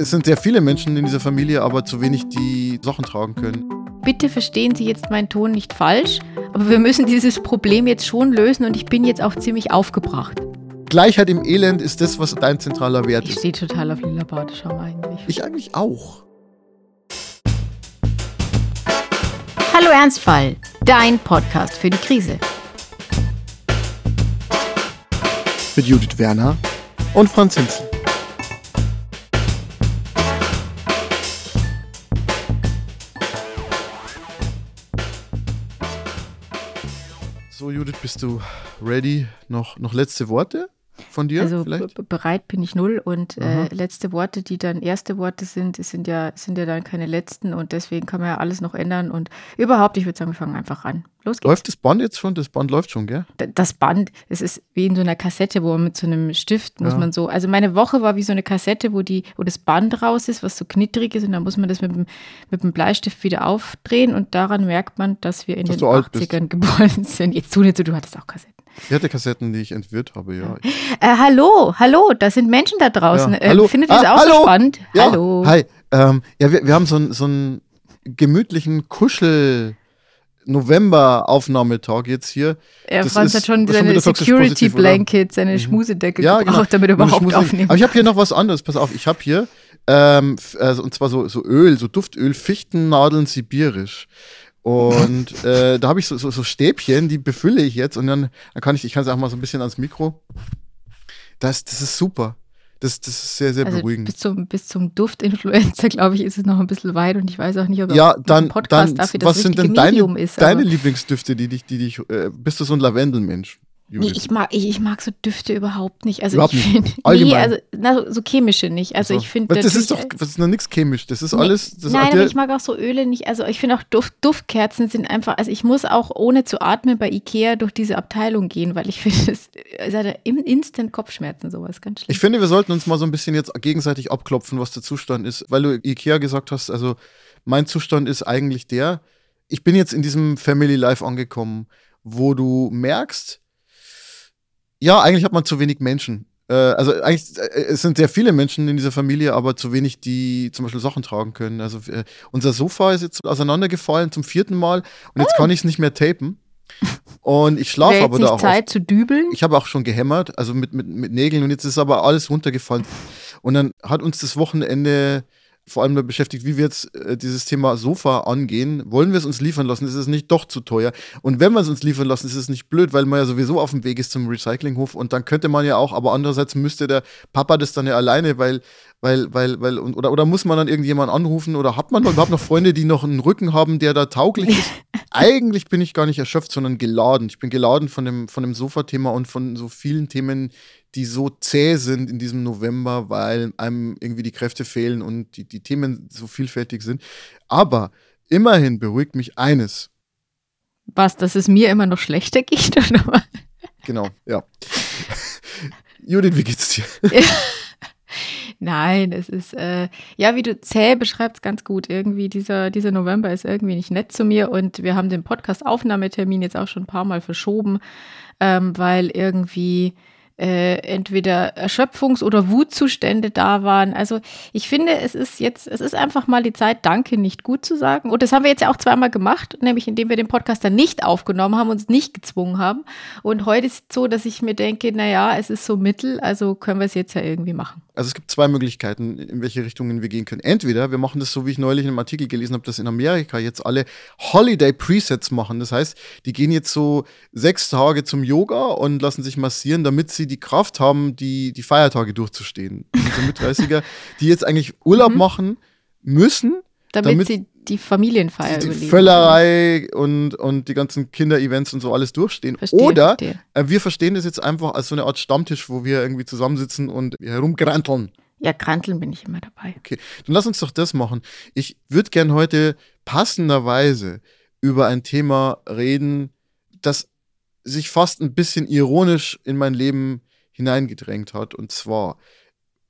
Es sind sehr viele Menschen in dieser Familie, aber zu wenig, die Sachen tragen können. Bitte verstehen Sie jetzt meinen Ton nicht falsch, aber wir müssen dieses Problem jetzt schon lösen und ich bin jetzt auch ziemlich aufgebracht. Gleichheit im Elend ist das, was dein zentraler Wert Ich ist. stehe total auf lila Badeschaum eigentlich. Ich eigentlich auch. Hallo Ernstfall, dein Podcast für die Krise. Mit Judith Werner und Franz Hinzel. So, Judith, bist du ready? Noch, noch letzte Worte von dir also vielleicht? bereit bin ich null und äh, letzte Worte, die dann erste Worte sind, sind ja, sind ja dann keine letzten und deswegen kann man ja alles noch ändern und überhaupt, ich würde sagen, wir fangen einfach an. Los geht's. Läuft das Band jetzt schon? Das Band läuft schon, gell? Das Band, es ist wie in so einer Kassette, wo man mit so einem Stift muss Ja. man so, also meine Woche war wie so eine Kassette, wo die, wo das Band raus ist, was so knittrig ist und dann muss man das mit dem, mit dem Bleistift wieder aufdrehen und daran merkt man, dass wir in Dass den du alt bist. 80ern geboren sind. Jetzt tu nicht so, du hattest auch Kassetten. Ich hatte Kassetten, die ich entwirrt habe, ja. Äh, hallo, hallo, da sind Menschen da draußen. Ja, Äh, hallo. Findet ihr das Ah, auch so hallo. spannend? Ja, Hallo. Hi. Ähm, ja, wir, wir haben so einen so einen gemütlichen Kuschel. November-Aufnahmetag jetzt hier. Ja, das Franz ist- hat schon das seine wieder toxisch Security positiv, oder? Blanket, seine Mhm. Schmusedecke Ja, gebraucht, genau. damit er überhaupt Schmusel- aufnehmen Aber ich habe hier noch was anderes, pass auf. Ich habe hier, ähm, also, und zwar so, so Öl, so Duftöl, Fichtennadeln sibirisch. Und äh, da habe ich so, so, so Stäbchen, die befülle ich jetzt und dann, dann kann ich, ich kann es auch mal so ein bisschen ans Mikro. Das, das ist super. Das, das ist sehr, sehr Also beruhigend. bis zum, bis zum Duftinfluencer, glaube ich, ist es noch ein bisschen weit und ich weiß auch nicht, ob Ja, dann, Podcast dann dafür das was sind denn deine, ist. deine Lieblingsdüfte, die dich, die dich, äh, bist du so ein Lavendelmensch? Nee, ich mag, ich, ich mag so Düfte überhaupt nicht. Also Überhaupt ich nicht? finde, nee, also na, so- so chemische nicht. Also ich finde das ist doch, das ist noch nichts chemisch. Das ist Nee, alles. Das Nein, aber ich mag auch so Öle nicht. Also ich finde auch Duft, Duftkerzen sind einfach, also ich muss auch ohne zu atmen bei Ikea durch diese Abteilung gehen, weil ich finde, es ja im Instant Kopfschmerzen sowas, ganz schlimm. Ich finde, wir sollten uns mal so ein bisschen jetzt gegenseitig abklopfen, was der Zustand ist, weil du Ikea gesagt hast, also mein Zustand ist eigentlich der, ich bin jetzt in diesem Family Life angekommen, wo du merkst, ja, eigentlich hat man zu wenig Menschen. Äh, Also eigentlich, äh, es sind sehr viele Menschen in dieser Familie, aber zu wenig, die zum Beispiel Sachen tragen können. Also äh, unser Sofa ist jetzt auseinandergefallen zum vierten Mal und jetzt kann ich es nicht mehr tapen. Und ich schlafe aber da auch oft. Zeit zu dübeln? Ich habe auch schon gehämmert, also mit, mit, mit Nägeln und jetzt ist aber alles runtergefallen. Und dann hat uns das Wochenende vor allem beschäftigt, wie wir jetzt äh, dieses Thema Sofa angehen. Wollen wir es uns liefern lassen? Ist es nicht doch zu teuer? Und wenn wir es uns liefern lassen, ist es nicht blöd, weil man ja sowieso auf dem Weg ist zum Recyclinghof und dann könnte man ja auch, aber andererseits müsste der Papa das dann ja alleine, weil, weil, weil, weil, und, oder, oder muss man dann irgendjemanden anrufen oder hat man überhaupt noch Freunde, die noch einen Rücken haben, der da tauglich ist? Eigentlich bin ich gar nicht erschöpft, sondern geladen. Ich bin geladen von dem, von dem Sofa-Thema und von so vielen Themen, die so zäh sind in diesem November, weil einem irgendwie die Kräfte fehlen und die, die Themen so vielfältig sind. Aber immerhin beruhigt mich eines. Was, dass es mir immer noch schlechter geht? Oder? Genau, ja. Judith, wie geht's dir? Nein, es ist, äh, ja, wie du zäh beschreibst, ganz gut. Irgendwie dieser, dieser November ist irgendwie nicht nett zu mir und wir haben den Podcast-Aufnahmetermin jetzt auch schon ein paar Mal verschoben, ähm, weil irgendwie äh, entweder Erschöpfungs- oder Wutzustände da waren. Also ich finde, es ist jetzt, es ist einfach mal die Zeit, Danke nicht gut zu sagen. Und das haben wir jetzt ja auch zweimal gemacht, nämlich indem wir den Podcast dann nicht aufgenommen haben, uns nicht gezwungen haben. Und heute ist es so, dass ich mir denke, naja, es ist so mittel, also können wir es jetzt ja irgendwie machen. Also es gibt zwei Möglichkeiten, in welche Richtungen wir gehen können. Entweder wir machen das so, wie ich neulich in einem Artikel gelesen habe, dass in Amerika jetzt alle Holiday Presets machen. Das heißt, die gehen jetzt so sechs Tage zum Yoga und lassen sich massieren, damit sie die Kraft haben, die, die Feiertage durchzustehen. Diese Mit-30er, die jetzt eigentlich Urlaub Mhm. machen müssen, Damit, Damit sie die Familienfeier die, die. Völlerei und, und die ganzen Kinder-Events und so alles durchstehen. Verstehe, Oder verstehe. äh, wir verstehen das jetzt einfach als so eine Art Stammtisch, wo wir irgendwie zusammensitzen und herumgranteln. Ja, Kranteln bin ich immer dabei. Okay, dann lass uns doch das machen. Ich würde gern heute passenderweise über ein Thema reden, das sich fast ein bisschen ironisch in mein Leben hineingedrängt hat. Und zwar,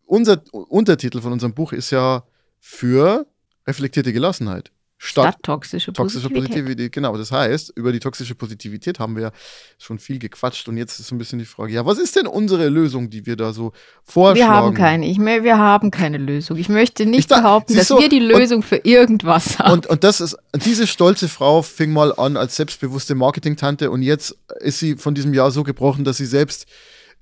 unser Untertitel von unserem Buch ist ja für reflektierte Gelassenheit. Statt, Statt toxische toxischer Positivität. Positivität. Genau, das heißt, über die toxische Positivität haben wir schon viel gequatscht und jetzt ist so ein bisschen die Frage, ja, was ist denn unsere Lösung, die wir da so vorschlagen? Wir haben keine. Ich, mö- wir haben keine Lösung. Ich möchte nicht Ich behaupten, dass du, wir die und- Lösung für irgendwas haben. Und, und das ist, diese stolze Frau fing mal an als selbstbewusste Marketingtante und jetzt ist sie von diesem Jahr so gebrochen, dass sie selbst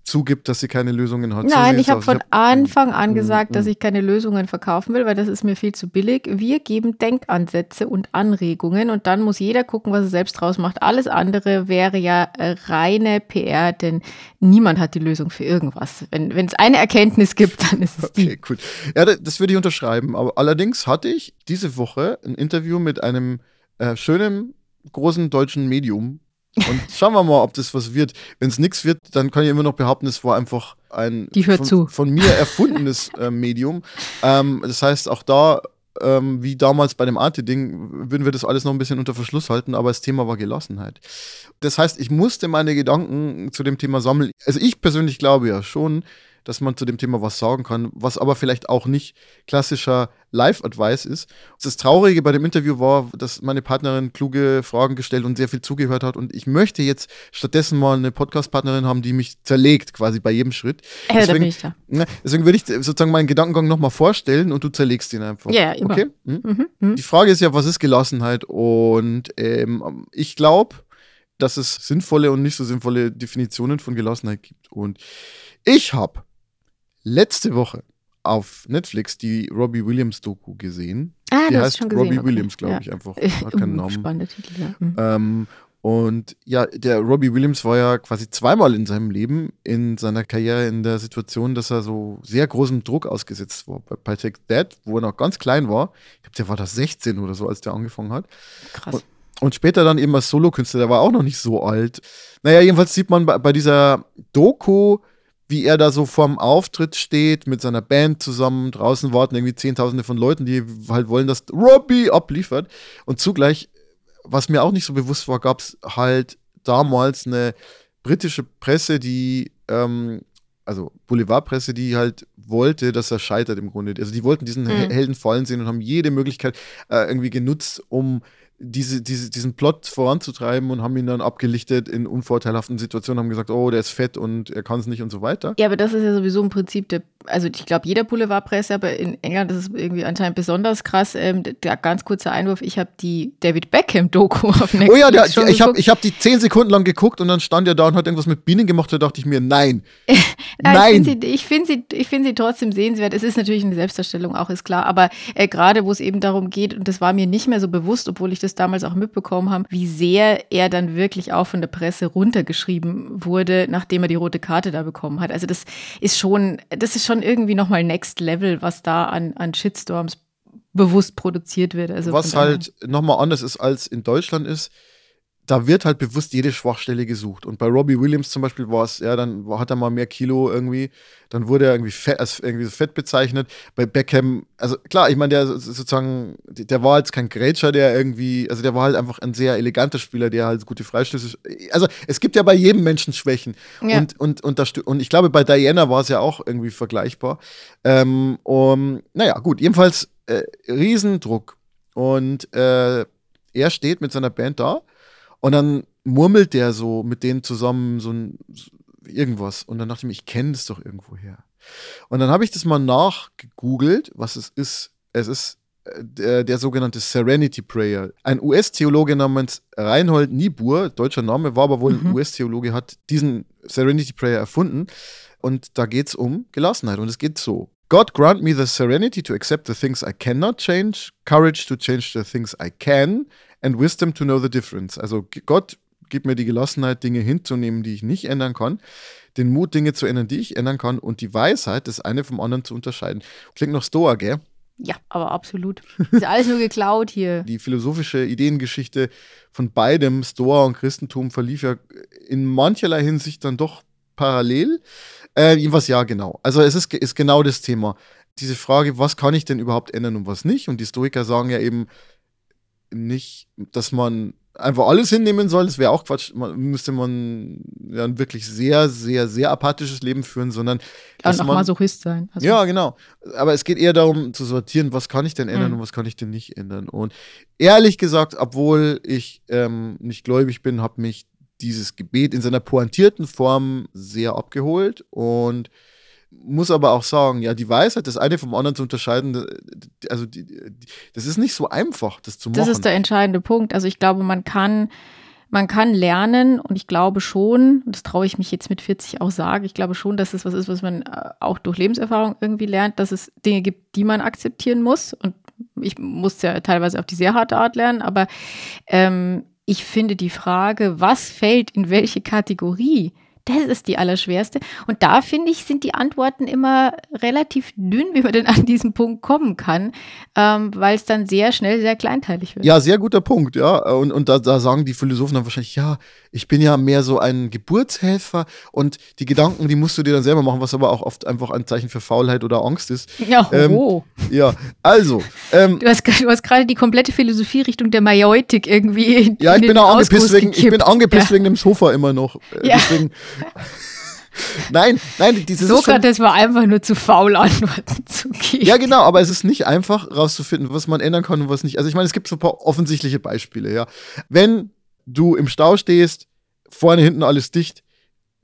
zugibt, dass sie keine Lösungen hat. So Nein, sieht's ich habe von hab- Anfang an Mm, gesagt, dass mm. ich keine Lösungen verkaufen will, weil das ist mir viel zu billig. Wir geben Denkansätze und Anregungen und dann muss jeder gucken, was er selbst draus macht. Alles andere wäre ja äh, reine PR, denn niemand hat die Lösung für irgendwas. Wenn es eine Erkenntnis gibt, dann ist es die. Okay, cool. Ja, da- das würde ich unterschreiben. Aber allerdings hatte ich diese Woche ein Interview mit einem äh, schönen, großen deutschen Medium. Und schauen wir mal, ob das was wird. Wenn es nichts wird, dann kann ich immer noch behaupten, es war einfach ein von, von mir erfundenes äh, Medium. Ähm, das heißt, auch da, ähm, wie damals bei dem Arte-Ding, würden wir das alles noch ein bisschen unter Verschluss halten, aber das Thema war Gelassenheit. Das heißt, ich musste meine Gedanken zu dem Thema sammeln. Also ich persönlich glaube ja schon, dass man zu dem Thema was sagen kann, was aber vielleicht auch nicht klassischer Live-Advice ist. Das Traurige bei dem Interview war, dass meine Partnerin kluge Fragen gestellt und sehr viel zugehört hat und ich möchte jetzt stattdessen mal eine Podcast-Partnerin haben, die mich zerlegt quasi bei jedem Schritt. Äh, da Deswegen- bin ich da. Ne, Deswegen würde ich sozusagen meinen Gedankengang nochmal vorstellen und du zerlegst ihn einfach. Ja, ja, immer. Okay? Hm? Mhm, mhm. Die Frage ist ja, was ist Gelassenheit? Und ähm, ich glaube, dass es sinnvolle und nicht so sinnvolle Definitionen von Gelassenheit gibt. Und ich habe letzte Woche auf Netflix die Robbie Williams Doku gesehen. Ah, die du hast heißt schon gesehen. Robbie okay. Williams, glaube Ja. ich, einfach. Hat keinen Namen. Spannender Titel, ja. Mhm. Ähm, und ja, der Robbie Williams war ja quasi zweimal in seinem Leben, in seiner Karriere, in der Situation, dass er so sehr großem Druck ausgesetzt war. Bei, bei Take That, wo er noch ganz klein war, ich glaube, der war da 16 oder so, als der angefangen hat. Krass. Und später dann eben als Solokünstler, der war auch noch nicht so alt. Naja, jedenfalls sieht man bei, bei dieser Doku, wie er da so vorm Auftritt steht, mit seiner Band zusammen, draußen warten irgendwie Zehntausende von Leuten, die halt wollen, dass Robbie abliefert. Und zugleich, was mir auch nicht so bewusst war, gab es halt damals eine britische Presse, die, ähm, also Boulevardpresse, die halt wollte, dass er scheitert im Grunde. Also die wollten diesen Mhm. He- Helden fallen sehen und haben jede Möglichkeit äh, irgendwie genutzt, um diese, diese, diesen Plot voranzutreiben und haben ihn dann abgelichtet in unvorteilhaften Situationen, haben gesagt, oh, der ist fett und er kann es nicht und so weiter. Ja, aber das ist ja sowieso im Prinzip der, also ich glaube, jeder Boulevardpresse, aber in England ist es irgendwie anscheinend besonders krass. Ähm, der ganz kurze Einwurf, ich habe die David Beckham-Doku auf Netflix Oh ja, der, schon ich habe ich hab die zehn Sekunden lang geguckt und dann stand er da und hat irgendwas mit Bienen gemacht, da dachte ich mir, nein. Ja, nein. Ich finde sie, ich find sie, ich find sie trotzdem sehenswert. Es ist natürlich eine Selbstdarstellung, auch ist klar. Aber äh, gerade wo es eben darum geht, und das war mir nicht mehr so bewusst, obwohl ich das damals auch mitbekommen habe, wie sehr er dann wirklich auch von der Presse runtergeschrieben wurde, nachdem er die rote Karte da bekommen hat. Also das ist schon, das ist schon irgendwie nochmal Next Level, was da an, an Shitstorms bewusst produziert wird. Also Was halt nochmal anders ist als in Deutschland ist, da wird halt bewusst jede Schwachstelle gesucht. Und bei Robbie Williams zum Beispiel war es, ja, dann hat er mal mehr Kilo irgendwie, dann wurde er irgendwie fett, als irgendwie so fett bezeichnet. Bei Beckham, also klar, ich meine, der so- sozusagen, der war jetzt kein Grätscher, der irgendwie, also der war halt einfach ein sehr eleganter Spieler, der halt gute Freistöße, also es gibt ja bei jedem Menschen Schwächen. Ja. Und, und, und, das, und ich glaube, bei Diana war es ja auch irgendwie vergleichbar. Ähm, um, naja, gut, jedenfalls äh, Riesendruck. Und äh, er steht mit seiner Band da und dann murmelt der so mit denen zusammen so ein irgendwas. Und dann dachte ich mir, ich kenne das doch irgendwo her. Und dann habe ich das mal nachgegoogelt, was es ist. Es ist äh, der, der sogenannte Serenity Prayer. Ein US-Theologe namens Reinhold Niebuhr, deutscher Name, war aber wohl ein Mhm. US-Theologe, hat diesen Serenity Prayer erfunden. Und da geht es um Gelassenheit. Und es geht so. God grant me the serenity to accept the things I cannot change, courage to change the things I can, and wisdom to know the difference. Also Gott gibt mir die Gelassenheit, Dinge hinzunehmen, die ich nicht ändern kann, den Mut, Dinge zu ändern, die ich ändern kann, und die Weisheit, das eine vom anderen zu unterscheiden. Klingt noch Stoa, gell? Ja, aber absolut. Ist alles nur geklaut hier. Die philosophische Ideengeschichte von beidem, Stoa und Christentum, verlief ja in mancherlei Hinsicht dann doch parallel. Äh, jedenfalls ja, genau. Also es ist, ist genau das Thema. Diese Frage, was kann ich denn überhaupt ändern und was nicht? Und die Stoiker sagen ja eben nicht, dass man einfach alles hinnehmen soll, das wäre auch Quatsch. Man, müsste man ja ein wirklich sehr, sehr, sehr apathisches Leben führen, sondern. Und auch Masochist sein. Also. Ja, genau. Aber es geht eher darum zu sortieren, was kann ich denn ändern mhm. und was kann ich denn nicht ändern. Und ehrlich gesagt, obwohl ich ähm, nicht gläubig bin, hat mich dieses Gebet in seiner pointierten Form sehr abgeholt und muss aber auch sagen, ja, die Weisheit, das eine vom anderen zu unterscheiden, also die, die, das ist nicht so einfach, das zu machen. Das ist der entscheidende Punkt. Also ich glaube, man kann, man kann lernen und ich glaube schon, das traue ich mich jetzt mit 40 auch sagen, ich glaube schon, dass es was ist, was man äh, auch durch Lebenserfahrung irgendwie lernt, dass es Dinge gibt, die man akzeptieren muss. Und ich musste ja teilweise auf die sehr harte Art lernen, aber ähm, ich finde die Frage, was fällt in welche Kategorie, das ist die allerschwerste. Und da finde ich, sind die Antworten immer relativ dünn, wie man denn an diesen Punkt kommen kann, ähm, weil es dann sehr schnell sehr kleinteilig wird. Ja, sehr guter Punkt, ja. Und, und da, da sagen die Philosophen dann wahrscheinlich, ja, ich bin ja mehr so ein Geburtshelfer und die Gedanken, die musst du dir dann selber machen, was aber auch oft einfach ein Zeichen für Faulheit oder Angst ist. Ja, ähm, oh. ja also. Ähm, du hast, hast gerade die komplette Philosophie-Richtung der Majoitik irgendwie. In, ja, ich bin auch angepisst wegen, ich bin angepisst ja. wegen dem Sofa immer noch. Äh, ja. Deswegen, nein, nein, dieses Sokrates war einfach nur zu faul, Antworten zu geben. Ja, genau, aber es ist nicht einfach rauszufinden, was man ändern kann und was nicht. Also ich meine, es gibt so ein paar offensichtliche Beispiele, ja. Wenn du im Stau stehst, vorne, hinten alles dicht,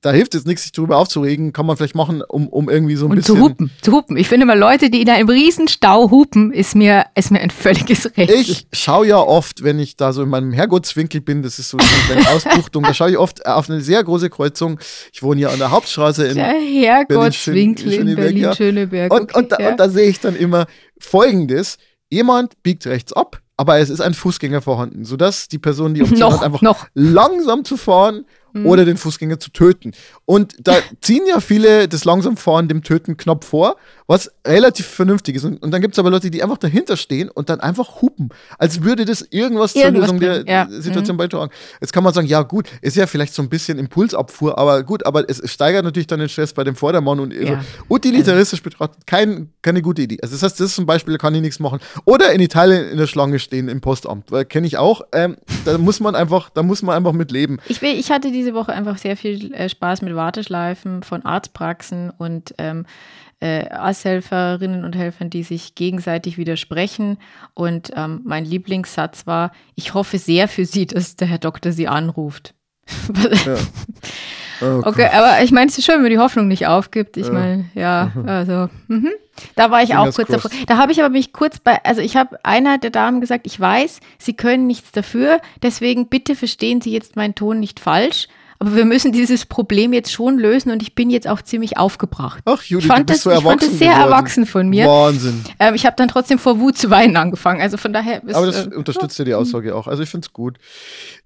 da hilft es nichts, sich darüber aufzuregen. Kann man vielleicht machen, um, um irgendwie so ein und bisschen. zu hupen, zu hupen. Ich finde mal, Leute, die in einem Riesenstau hupen, ist mir, ist mir ein völliges Recht. Ich schaue ja oft, wenn ich da so in meinem Herrgottswinkel bin, das ist so eine Ausbuchtung, da schaue ich oft auf eine sehr große Kreuzung. Ich wohne ja an der Hauptstraße in der Herrgottswinkel in Berlin-Schöneberg. Berlin, und, und, da, und da sehe ich dann immer Folgendes. Jemand biegt rechts ab, aber es ist ein Fußgänger vorhanden, sodass die Person die Option noch, hat, einfach noch. langsam zu fahren mhm. oder den Fußgänger zu töten. Und da ziehen ja viele das langsam fahren dem Töten-Knopf vor, was relativ vernünftig ist. Und, und dann gibt es aber Leute, die einfach dahinter stehen und dann einfach hupen, als würde das irgendwas, irgendwas zur Lösung der ja. Situation mhm. beitragen. Jetzt kann man sagen, ja gut, ist ja vielleicht so ein bisschen Impulsabfuhr, aber gut, aber es steigert natürlich dann den Stress bei dem Vordermann und ja. so. utilitaristisch betrachtet kein, keine gute Idee. Also das heißt, das ist zum Beispiel, da kann ich nichts machen. Oder in Italien in der Schlange stehen im Postamt, kenne ich auch. Ähm, da muss man einfach, da muss man einfach mit leben. Ich, will, ich hatte diese Woche einfach sehr viel äh, Spaß mit Warteschleifen von Arztpraxen und ähm, äh, Arzthelferinnen und Helfern, die sich gegenseitig widersprechen. Und ähm, mein Lieblingssatz war, ich hoffe sehr für Sie, dass der Herr Doktor Sie anruft. ja. Oh, okay, aber ich meine, es ist schön, wenn man die Hoffnung nicht aufgibt. Ich meine, ja, also, mh. da war ich Fingers auch kurz crossed. davor. Da habe ich aber mich kurz bei, also ich habe einer der Damen gesagt, ich weiß, Sie können nichts dafür, deswegen bitte verstehen Sie jetzt meinen Ton nicht falsch. Aber wir müssen dieses Problem jetzt schon lösen und ich bin jetzt auch ziemlich aufgebracht. Ach, Judith, ich fand, das, so ich fand das sehr geworden. erwachsen von mir. Wahnsinn. Ähm, ich habe dann trotzdem vor Wut zu weinen angefangen. Also von daher. Ist, Aber das äh, unterstützt ja die Aussage auch. Also ich finde es gut.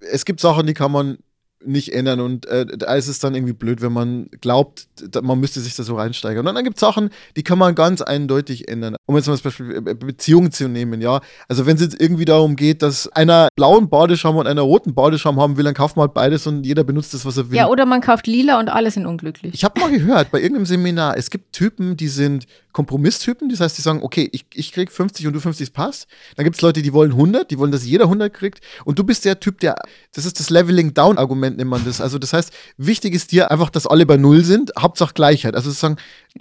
Es gibt Sachen, die kann man nicht ändern und äh, da ist es dann irgendwie blöd, wenn man glaubt, man müsste sich da so reinsteigern. Und dann gibt es Sachen, die kann man ganz eindeutig ändern. Um jetzt mal das Beispiel äh, Beziehungen zu nehmen, ja. Also wenn es jetzt irgendwie darum geht, dass einer blauen Badeschaum und einer roten Badeschaum haben will, dann kauft man halt beides und jeder benutzt das, was er will. Ja, oder man kauft lila und alle sind unglücklich. Ich habe mal gehört, bei irgendeinem Seminar, es gibt Typen, die sind Kompromisstypen, das heißt, die sagen, okay, ich, ich krieg 50 und du 50, es passt. Dann gibt es Leute, die wollen 100, die wollen, dass jeder 100 kriegt. Und du bist der Typ, der, das ist das Leveling-Down-Argument, nennt man das. Also das heißt, wichtig ist dir einfach, dass alle bei Null sind, Hauptsache Gleichheit. Also sozusagen,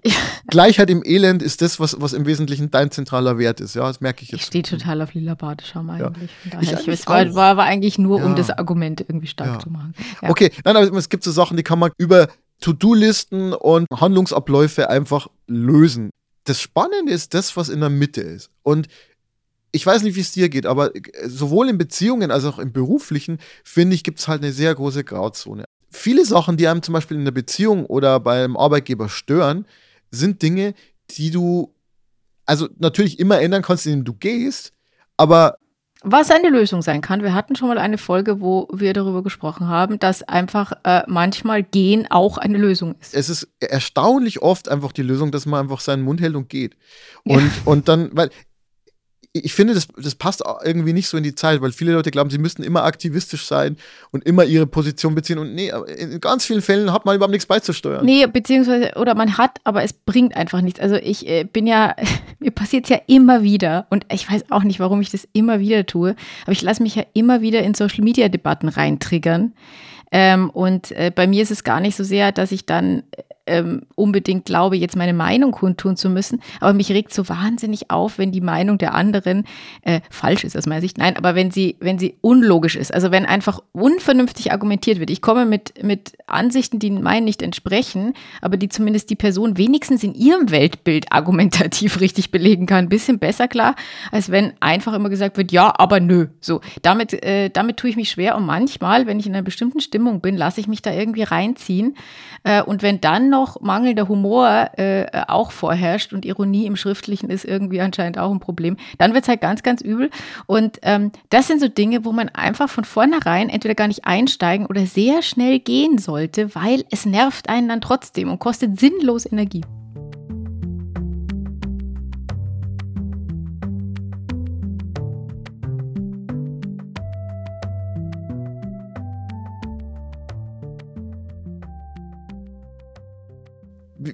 ja. Gleichheit im Elend ist das, was, was im Wesentlichen dein zentraler Wert ist. Ja, das merke ich jetzt. Ich stehe total auf lila Badeschaum eigentlich. Ja. Ich, ich, es war, war, war, eigentlich nur, um das Argument irgendwie stark zu machen. Okay, nein, aber es gibt so Sachen, die kann man über To-Do-Listen und Handlungsabläufe einfach lösen das Spannende ist das, was in der Mitte ist. Und ich weiß nicht, wie es dir geht, aber sowohl in Beziehungen als auch im beruflichen, finde ich, gibt es halt eine sehr große Grauzone. Viele Sachen, die einem zum Beispiel in der Beziehung oder beim Arbeitgeber stören, sind Dinge, die du also natürlich immer ändern kannst, indem du gehst, aber was eine Lösung sein kann. Wir hatten schon mal eine Folge, wo wir darüber gesprochen haben, dass einfach äh, manchmal gehen auch eine Lösung ist. Es ist erstaunlich oft einfach die Lösung, dass man einfach seinen Mund hält und geht. Und, ja. und dann, weil ich finde, das, das passt irgendwie nicht so in die Zeit, weil viele Leute glauben, sie müssten immer aktivistisch sein und immer ihre Position beziehen. Und nee, in ganz vielen Fällen hat man überhaupt nichts beizusteuern. Nee, beziehungsweise, oder man hat, aber es bringt einfach nichts. Also ich äh, bin ja, mir passiert es ja immer wieder und ich weiß auch nicht, warum ich das immer wieder tue, aber ich lasse mich ja immer wieder in Social-Media-Debatten reintriggern. Ähm, und äh, bei mir ist es gar nicht so sehr, dass ich dann ähm, unbedingt glaube, jetzt meine Meinung kundtun zu müssen. Aber mich regt so wahnsinnig auf, wenn die Meinung der anderen äh, falsch ist aus meiner Sicht. Nein, aber wenn sie, wenn sie unlogisch ist, also wenn einfach unvernünftig argumentiert wird. Ich komme mit, mit Ansichten, die meinen nicht entsprechen, aber die zumindest die Person wenigstens in ihrem Weltbild argumentativ richtig belegen kann. Ein bisschen besser klar, als wenn einfach immer gesagt wird, ja, aber nö. So, damit, äh, damit tue ich mich schwer und manchmal, wenn ich in einer bestimmten Stimmung bin, lasse ich mich da irgendwie reinziehen. Äh, und wenn dann noch noch mangelnder Humor äh, auch vorherrscht und Ironie im Schriftlichen ist irgendwie anscheinend auch ein Problem, dann wird es halt ganz, ganz übel. Und ähm, das sind so Dinge, wo man einfach von vornherein entweder gar nicht einsteigen oder sehr schnell gehen sollte, weil es nervt einen dann trotzdem und kostet sinnlos Energie.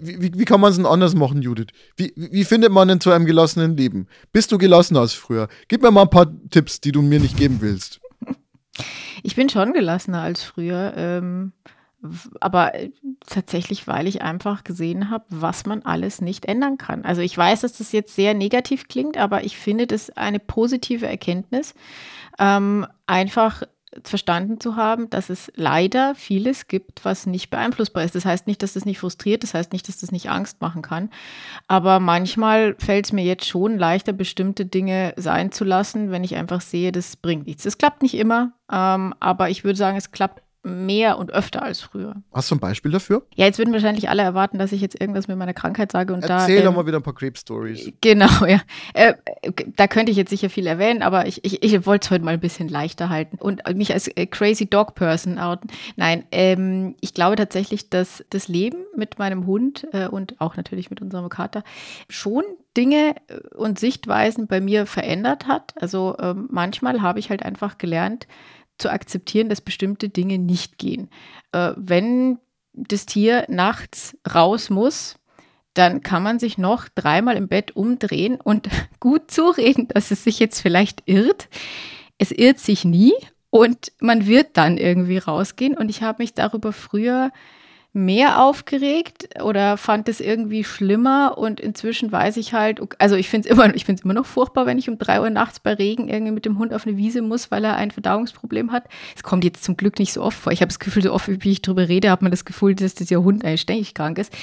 Wie, wie, kann man es denn anders machen, Judith? Wie, wie findet man denn zu einem gelassenen Leben? Bist du gelassener als früher? Gib mir mal ein paar Tipps, die du mir nicht geben willst. Ich bin schon gelassener als früher. Ähm, aber äh, tatsächlich, weil ich einfach gesehen habe, was man alles nicht ändern kann. Also ich weiß, dass das jetzt sehr negativ klingt, aber ich finde das eine positive Erkenntnis. Ähm, einfach verstanden zu haben, dass es leider vieles gibt, was nicht beeinflussbar ist. Das heißt nicht, dass das nicht frustriert, das heißt nicht, dass das nicht Angst machen kann. Aber manchmal fällt es mir jetzt schon leichter, bestimmte Dinge sein zu lassen, wenn ich einfach sehe, das bringt nichts. Das klappt nicht immer, ähm, aber ich würde sagen, es klappt mehr und öfter als früher. Hast du ein Beispiel dafür? Ja, jetzt würden wahrscheinlich alle erwarten, dass ich jetzt irgendwas mit meiner Krankheit sage. Und Erzähl da, doch ähm, mal wieder ein paar Creep-Stories. Genau, ja. Äh, da könnte ich jetzt sicher viel erwähnen, aber ich, ich, ich wollte es heute mal ein bisschen leichter halten und mich als äh, Crazy Dog Person outen. Nein, ähm, ich glaube tatsächlich, dass das Leben mit meinem Hund äh, und auch natürlich mit unserem Kater schon Dinge äh, und Sichtweisen bei mir verändert hat. Also ähm, manchmal habe ich halt einfach gelernt, zu akzeptieren, dass bestimmte Dinge nicht gehen. Äh, wenn das Tier nachts raus muss, dann kann man sich noch dreimal im Bett umdrehen und gut zureden, dass es sich jetzt vielleicht irrt. Es irrt sich nie und man wird dann irgendwie rausgehen. Und ich habe mich darüber früher mehr aufgeregt oder fand es irgendwie schlimmer und inzwischen weiß ich halt, also ich finde es immer, immer noch furchtbar, wenn ich um drei Uhr nachts bei Regen irgendwie mit dem Hund auf eine Wiese muss, weil er ein Verdauungsproblem hat. Es kommt jetzt zum Glück nicht so oft vor. Ich habe das Gefühl, so oft wie ich drüber rede, hat man das Gefühl, dass dieser Hund eigentlich ständig krank ist.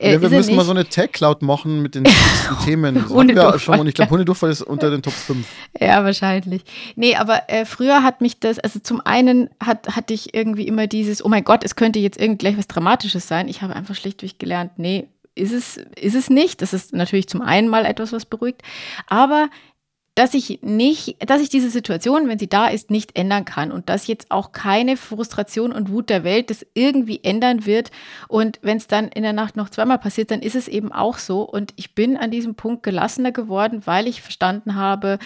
Äh, ja, wir ist müssen mal so eine Tag-Cloud machen mit den Themen. Das wir schon und ich glaube, Hundedurchfall ist unter den Top 5. Ja, wahrscheinlich. Nee, aber äh, früher hat mich das, also zum einen hat, hatte ich irgendwie immer dieses, oh mein Gott, es könnte jetzt irgendwie gleich was Dramatisches Dramatisches sein. Ich habe einfach schlichtweg gelernt, nee, ist es, ist es nicht. Das ist natürlich zum einen mal etwas, was beruhigt. Aber dass ich nicht, dass ich diese Situation, wenn sie da ist, nicht ändern kann und dass jetzt auch keine Frustration und Wut der Welt das irgendwie ändern wird. Und wenn es dann in der Nacht noch zweimal passiert, dann ist es eben auch so. Und ich bin an diesem Punkt gelassener geworden, weil ich verstanden habe,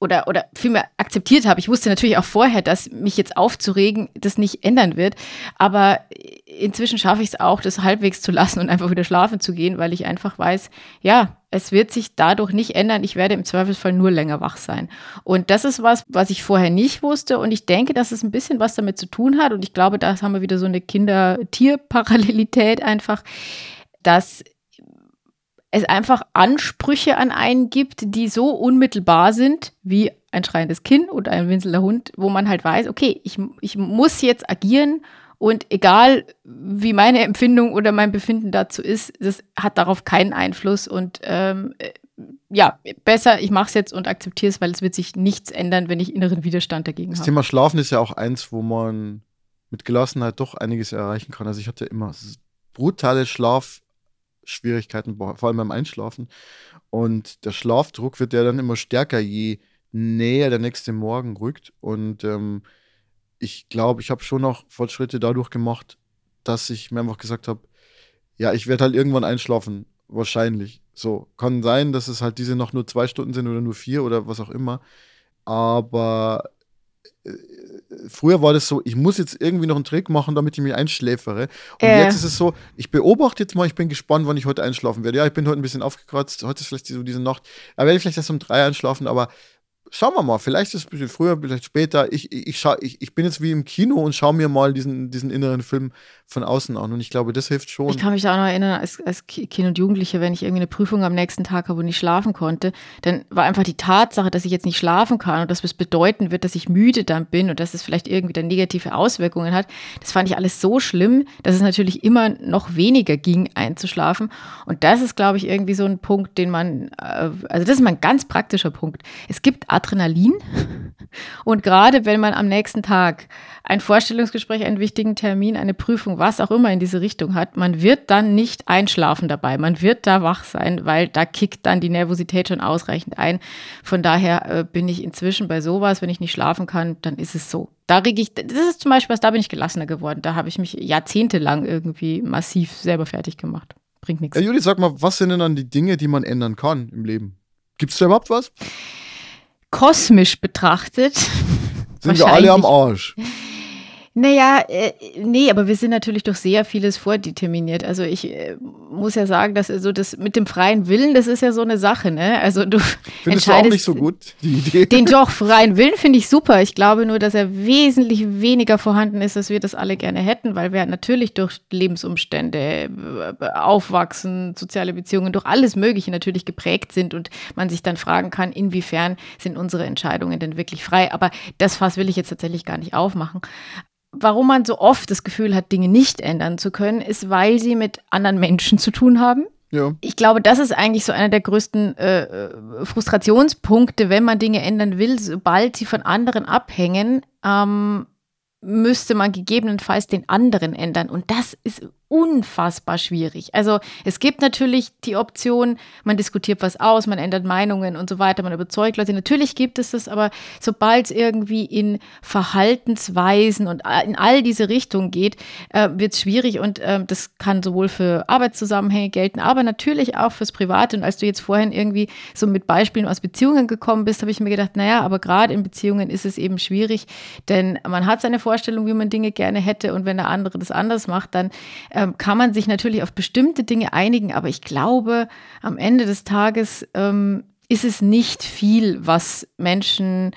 oder, oder vielmehr akzeptiert habe. Ich wusste natürlich auch vorher, dass mich jetzt aufzuregen, das nicht ändern wird. Aber inzwischen schaffe ich es auch, das halbwegs zu lassen und einfach wieder schlafen zu gehen, weil ich einfach weiß, ja, es wird sich dadurch nicht ändern. Ich werde im Zweifelsfall nur länger wach sein. Und das ist was, was ich vorher nicht wusste. Und ich denke, dass es ein bisschen was damit zu tun hat. Und ich glaube, da haben wir wieder so eine Kinder-Tier-Parallelität einfach, dass es einfach Ansprüche an einen gibt, die so unmittelbar sind wie ein schreiendes Kind oder ein winselnder Hund, wo man halt weiß, okay, ich, ich muss jetzt agieren und egal wie meine Empfindung oder mein Befinden dazu ist, das hat darauf keinen Einfluss und ähm, äh, ja, besser, ich mache es jetzt und akzeptiere es, weil es wird sich nichts ändern, wenn ich inneren Widerstand dagegen habe. Das Thema Schlafen ist ja auch eins, wo man mit Gelassenheit doch einiges erreichen kann. Also ich hatte immer brutale Schlaf Schwierigkeiten, vor allem beim Einschlafen. Und der Schlafdruck wird ja dann immer stärker, je näher der nächste Morgen rückt. Und ähm, ich glaube, ich habe schon noch Fortschritte dadurch gemacht, dass ich mir einfach gesagt habe, ja, ich werde halt irgendwann einschlafen. wahrscheinlich. So, kann sein, dass es halt diese noch nur zwei Stunden sind oder nur vier oder was auch immer. Aber äh, früher war das so, ich muss jetzt irgendwie noch einen Trick machen, damit ich mich einschläfere. Und Äh. jetzt ist es so, ich beobachte jetzt mal, ich bin gespannt, wann ich heute einschlafen werde. Ja, ich bin heute ein bisschen aufgekratzt, heute ist vielleicht so diese Nacht. Da werde ich vielleicht erst um drei einschlafen, aber schauen wir mal, vielleicht ist es ein bisschen früher, vielleicht später. Ich, ich, ich, ich bin jetzt wie im Kino und schaue mir mal diesen, diesen inneren Film von außen an. Und ich glaube, das hilft schon. Ich kann mich da auch noch erinnern, als, als Ki- Kind und Jugendliche, wenn ich irgendwie eine Prüfung am nächsten Tag habe und nicht schlafen konnte, dann war einfach die Tatsache, dass ich jetzt nicht schlafen kann und dass es bedeuten wird, dass ich müde dann bin und dass es vielleicht irgendwie dann negative Auswirkungen hat. Das fand ich alles so schlimm, dass es natürlich immer noch weniger ging, einzuschlafen. Und das ist, glaube ich, irgendwie so ein Punkt, den man, äh, also das ist mal ein ganz praktischer Punkt. Es gibt Adrenalin und gerade wenn man am nächsten Tag ein Vorstellungsgespräch, einen wichtigen Termin, eine Prüfung, was auch immer in diese Richtung hat, man wird dann nicht einschlafen dabei. Man wird da wach sein, weil da kickt dann die Nervosität schon ausreichend ein. Von daher äh, bin ich inzwischen bei sowas, wenn ich nicht schlafen kann, dann ist es so. Da reg ich, das ist zum Beispiel was, da bin ich gelassener geworden. Da habe ich mich jahrzehntelang irgendwie massiv selber fertig gemacht. Bringt nichts. Ja, Juli, sag mal, was sind denn dann die Dinge, die man ändern kann im Leben? Gibt es da überhaupt was? Kosmisch betrachtet. Sind wir alle am Arsch? Naja, äh, nee, aber wir sind natürlich durch sehr vieles vordeterminiert. Also ich äh, muss ja sagen, dass so das mit dem freien Willen, das ist ja so eine Sache, ne? Also du Findest du auch entscheidest nicht so gut, die Idee? den doch freien Willen finde ich super. Ich glaube nur, dass er wesentlich weniger vorhanden ist, als wir das alle gerne hätten, weil wir natürlich durch Lebensumstände, äh, Aufwachsen, soziale Beziehungen, durch alles Mögliche natürlich geprägt sind und man sich dann fragen kann, inwiefern sind unsere Entscheidungen denn wirklich frei. Aber das Fass will ich jetzt tatsächlich gar nicht aufmachen. Warum man so oft das Gefühl hat, Dinge nicht ändern zu können, ist, weil sie mit anderen Menschen zu tun haben. ja. Ich glaube, das ist eigentlich so einer der größten äh, äh, Frustrationspunkte, wenn man Dinge ändern will. Sobald sie von anderen abhängen, ähm, müsste man gegebenenfalls den anderen ändern. Und das ist unfassbar schwierig. Also es gibt natürlich die Option, man diskutiert was aus, man ändert Meinungen und so weiter, man überzeugt Leute. Natürlich gibt es das, aber sobald es irgendwie in Verhaltensweisen und in all diese Richtungen geht, äh, wird es schwierig und ähm, das kann sowohl für Arbeitszusammenhänge gelten, aber natürlich auch fürs Private. Und als du jetzt vorhin irgendwie so mit Beispielen aus Beziehungen gekommen bist, habe ich mir gedacht, naja, aber gerade in Beziehungen ist es eben schwierig, denn man hat seine Vorstellung, wie man Dinge gerne hätte und wenn der andere das anders macht, dann ähm, kann man sich natürlich auf bestimmte Dinge einigen, aber ich glaube, am Ende des Tages ähm, ist es nicht viel, was Menschen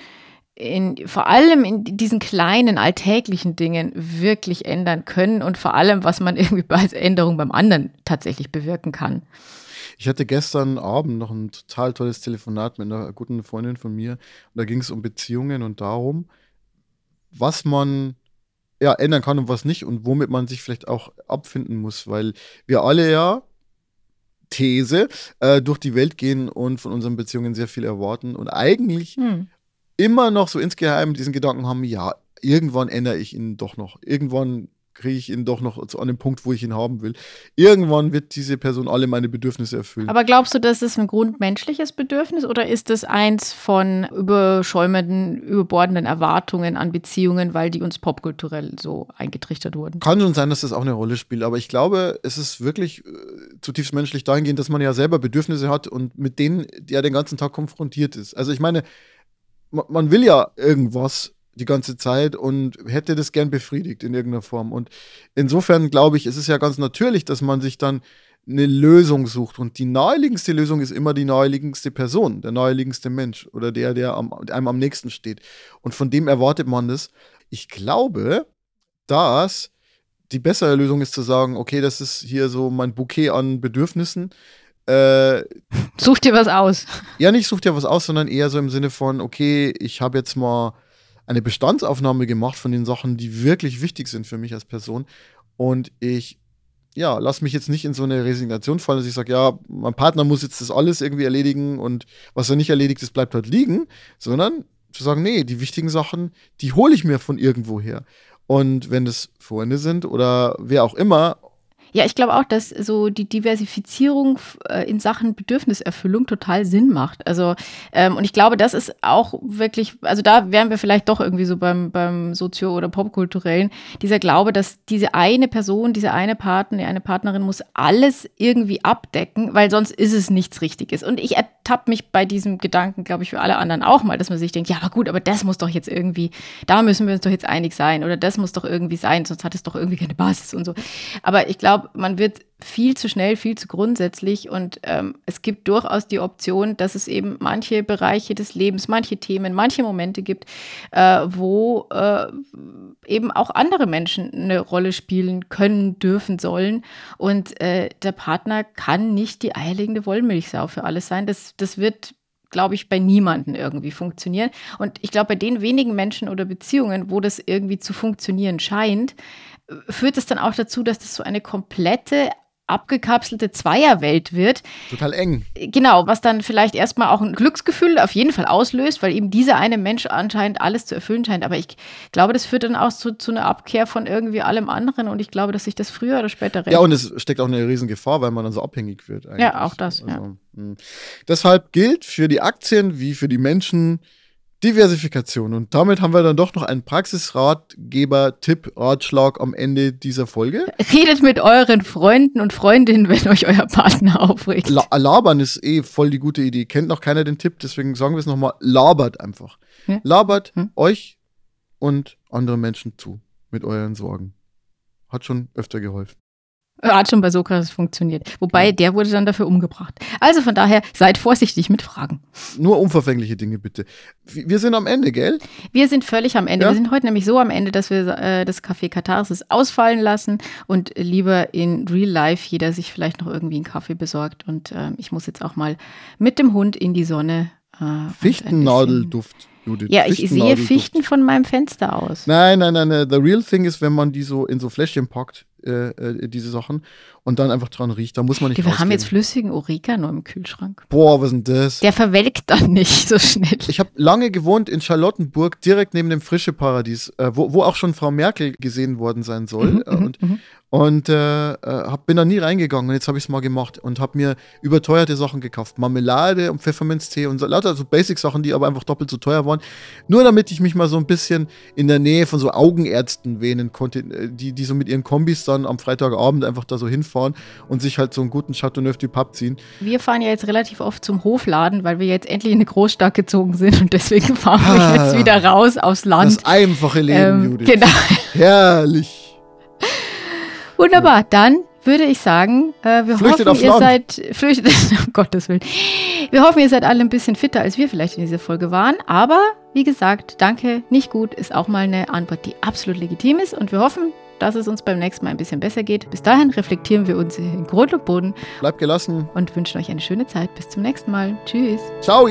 in, vor allem in diesen kleinen alltäglichen Dingen wirklich ändern können und vor allem, was man irgendwie als Änderung beim anderen tatsächlich bewirken kann. Ich hatte gestern Abend noch ein total tolles Telefonat mit einer guten Freundin von mir. Und da ging es um Beziehungen und darum, was man ja, ändern kann und was nicht und womit man sich vielleicht auch abfinden muss, weil wir alle ja, These, äh, durch die Welt gehen und von unseren Beziehungen sehr viel erwarten und eigentlich Hm. immer noch so insgeheim diesen Gedanken haben, ja, irgendwann ändere ich ihn doch noch. Irgendwann kriege ich ihn doch noch zu, an den Punkt, wo ich ihn haben will. Irgendwann wird diese Person alle meine Bedürfnisse erfüllen. Aber glaubst du, das ist ein grundmenschliches Bedürfnis oder ist es eins von überschäumenden, überbordenden Erwartungen an Beziehungen, weil die uns popkulturell so eingetrichtert wurden? Kann schon sein, dass das auch eine Rolle spielt, aber ich glaube, es ist wirklich äh, zutiefst menschlich dahingehend, dass man ja selber Bedürfnisse hat und mit denen ja den ganzen Tag konfrontiert ist. Also ich meine, ma- man will ja irgendwas die ganze Zeit und hätte das gern befriedigt in irgendeiner Form. Und insofern glaube ich, es ist ja ganz natürlich, dass man sich dann eine Lösung sucht. Und die naheliegendste Lösung ist immer die naheliegendste Person, der naheliegendste Mensch oder der, der am, einem am nächsten steht. Und von dem erwartet man das. Ich glaube, dass die bessere Lösung ist zu sagen, okay, das ist hier so mein Bouquet an Bedürfnissen. Äh, Such dir was aus. ja, nicht such dir was aus, sondern eher so im Sinne von, okay, ich habe jetzt mal eine Bestandsaufnahme gemacht von den Sachen, die wirklich wichtig sind für mich als Person. Und ich, ja, lass mich jetzt nicht in so eine Resignation fallen, dass ich sage, ja, mein Partner muss jetzt das alles irgendwie erledigen und was er nicht erledigt ist, bleibt halt liegen, sondern zu sagen, nee, die wichtigen Sachen, die hole ich mir von irgendwo her. Und wenn das Freunde sind oder wer auch immer, Ja, ich glaube auch, dass so die Diversifizierung äh, in Sachen Bedürfniserfüllung total Sinn macht. Also, ähm, und ich glaube, das ist auch wirklich, also da wären wir vielleicht doch irgendwie so beim, beim Sozio- oder Popkulturellen, dieser Glaube, dass diese eine Person, diese eine Partner, die eine Partnerin muss alles irgendwie abdecken, weil sonst ist es nichts Richtiges. Und ich ertappe mich bei diesem Gedanken, glaube ich, für alle anderen auch mal, dass man sich denkt, ja, aber gut, aber das muss doch jetzt irgendwie, da müssen wir uns doch jetzt einig sein oder das muss doch irgendwie sein, sonst hat es doch irgendwie keine Basis und so. Aber ich glaube, man wird viel zu schnell, viel zu grundsätzlich und ähm, es gibt durchaus die Option, dass es eben manche Bereiche des Lebens, manche Themen, manche Momente gibt, äh, wo äh, eben auch andere Menschen eine Rolle spielen können, dürfen, sollen und äh, der Partner kann nicht die eierlegende Wollmilchsau für alles sein. Das, das wird glaube ich, bei niemandem irgendwie funktionieren. Und ich glaube, bei den wenigen Menschen oder Beziehungen, wo das irgendwie zu funktionieren scheint, führt es dann auch dazu, dass das so eine komplette abgekapselte Zweierwelt wird. Total eng. Genau, was dann vielleicht erstmal auch ein Glücksgefühl auf jeden Fall auslöst, weil eben dieser eine Mensch anscheinend alles zu erfüllen scheint. Aber ich glaube, das führt dann auch zu, zu einer Abkehr von irgendwie allem anderen und ich glaube, dass sich das früher oder später rechnet. Ja, und es steckt auch eine riesen Gefahr, weil man dann so abhängig wird. Eigentlich. Ja, auch das. Also, ja. Hm. Deshalb gilt für die Aktien wie für die Menschen, Diversifikation. Und damit haben wir dann doch noch einen Praxisratgeber, Tipp, Ratschlag am Ende dieser Folge. Redet mit euren Freunden und Freundinnen, wenn euch euer Partner aufregt. La labern ist eh voll die gute Idee. Kennt noch keiner den Tipp, deswegen sagen wir es nochmal. Labert einfach. Ja? Labert hm? euch und andere Menschen zu mit euren Sorgen. Hat schon öfter geholfen. Hat schon bei Sokrates funktioniert. Wobei, ja. der wurde dann dafür umgebracht. Also von daher, seid vorsichtig mit Fragen. Nur unverfängliche Dinge bitte. Wir sind am Ende, gell? Wir sind völlig am Ende. Ja? Wir sind heute nämlich so am Ende, dass wir äh, das Café Katharsis ausfallen lassen und lieber in Real Life jeder sich vielleicht noch irgendwie einen Kaffee besorgt. Und äh, ich muss jetzt auch mal mit dem Hund in die Sonne. Äh, Fichtennadelduft. Judith. Ja, ich sehe Fichten von meinem Fenster aus. Nein, nein, nein, nein. The real thing ist, wenn man die so in so Fläschchen packt äh, äh, diese Sachen und dann einfach dran riecht. Da muss man nicht Wir rausgehen. haben jetzt flüssigen Ureka nur im Kühlschrank. Boah, was ist denn das? Der verwelkt dann nicht so schnell. Ich habe lange gewohnt in Charlottenburg, direkt neben dem Frische Paradies, äh, wo, wo auch schon Frau Merkel gesehen worden sein soll. Mhm, äh, und mhm. Und äh, äh, hab, bin da nie reingegangen und jetzt habe ich es mal gemacht und habe mir überteuerte Sachen gekauft. Marmelade und Pfefferminztee und so, lauter so Basic-Sachen, die aber einfach doppelt so teuer waren. Nur damit ich mich mal so ein bisschen in der Nähe von so Augenärzten wähnen konnte, die, die so mit ihren Kombis da dann am Freitagabend einfach da so hinfahren und sich halt so einen guten Chateauneuf du Pape ziehen. Wir fahren ja jetzt relativ oft zum Hofladen, weil wir jetzt endlich in eine Großstadt gezogen sind und deswegen fahren ah, wir jetzt wieder raus aufs Land. Das einfache Leben, ähm, Judith. Genau. Herrlich. Wunderbar, dann würde ich sagen, äh, wir flüchtet hoffen, ihr Land. seid flüchtet, um Gottes Willen. Wir hoffen, ihr seid alle ein bisschen fitter, als wir vielleicht in dieser Folge waren. Aber wie gesagt, danke, nicht gut, ist auch mal eine Antwort, die absolut legitim ist. Und wir hoffen, dass es uns beim nächsten Mal ein bisschen besser geht. Bis dahin reflektieren wir uns in Grund und Boden. Bleibt gelassen. Und wünschen euch eine schöne Zeit. Bis zum nächsten Mal. Tschüss. Ciao.